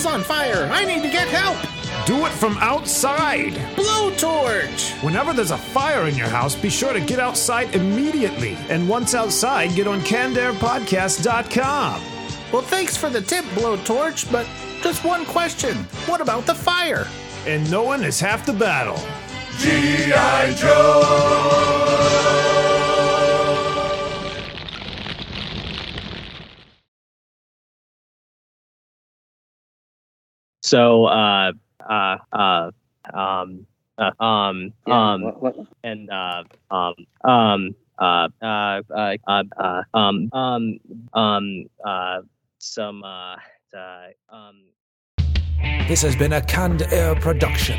Is on fire! I need to get help! Do it from outside. Blowtorch! Whenever there's a fire in your house, be sure to get outside immediately. And once outside, get on CannedAirPodcast.com. Well, thanks for the tip, Blowtorch, but just one question. What about the fire? And knowing is half the battle. G.I. Joe! So, uh, uh, uh, um, uh, um, Yeah, um, what- what- and uh, um, um, uh, uh, uh, uh, uh, um, um, um, uh, some, uh, uh, um. This has been a Canned Air production.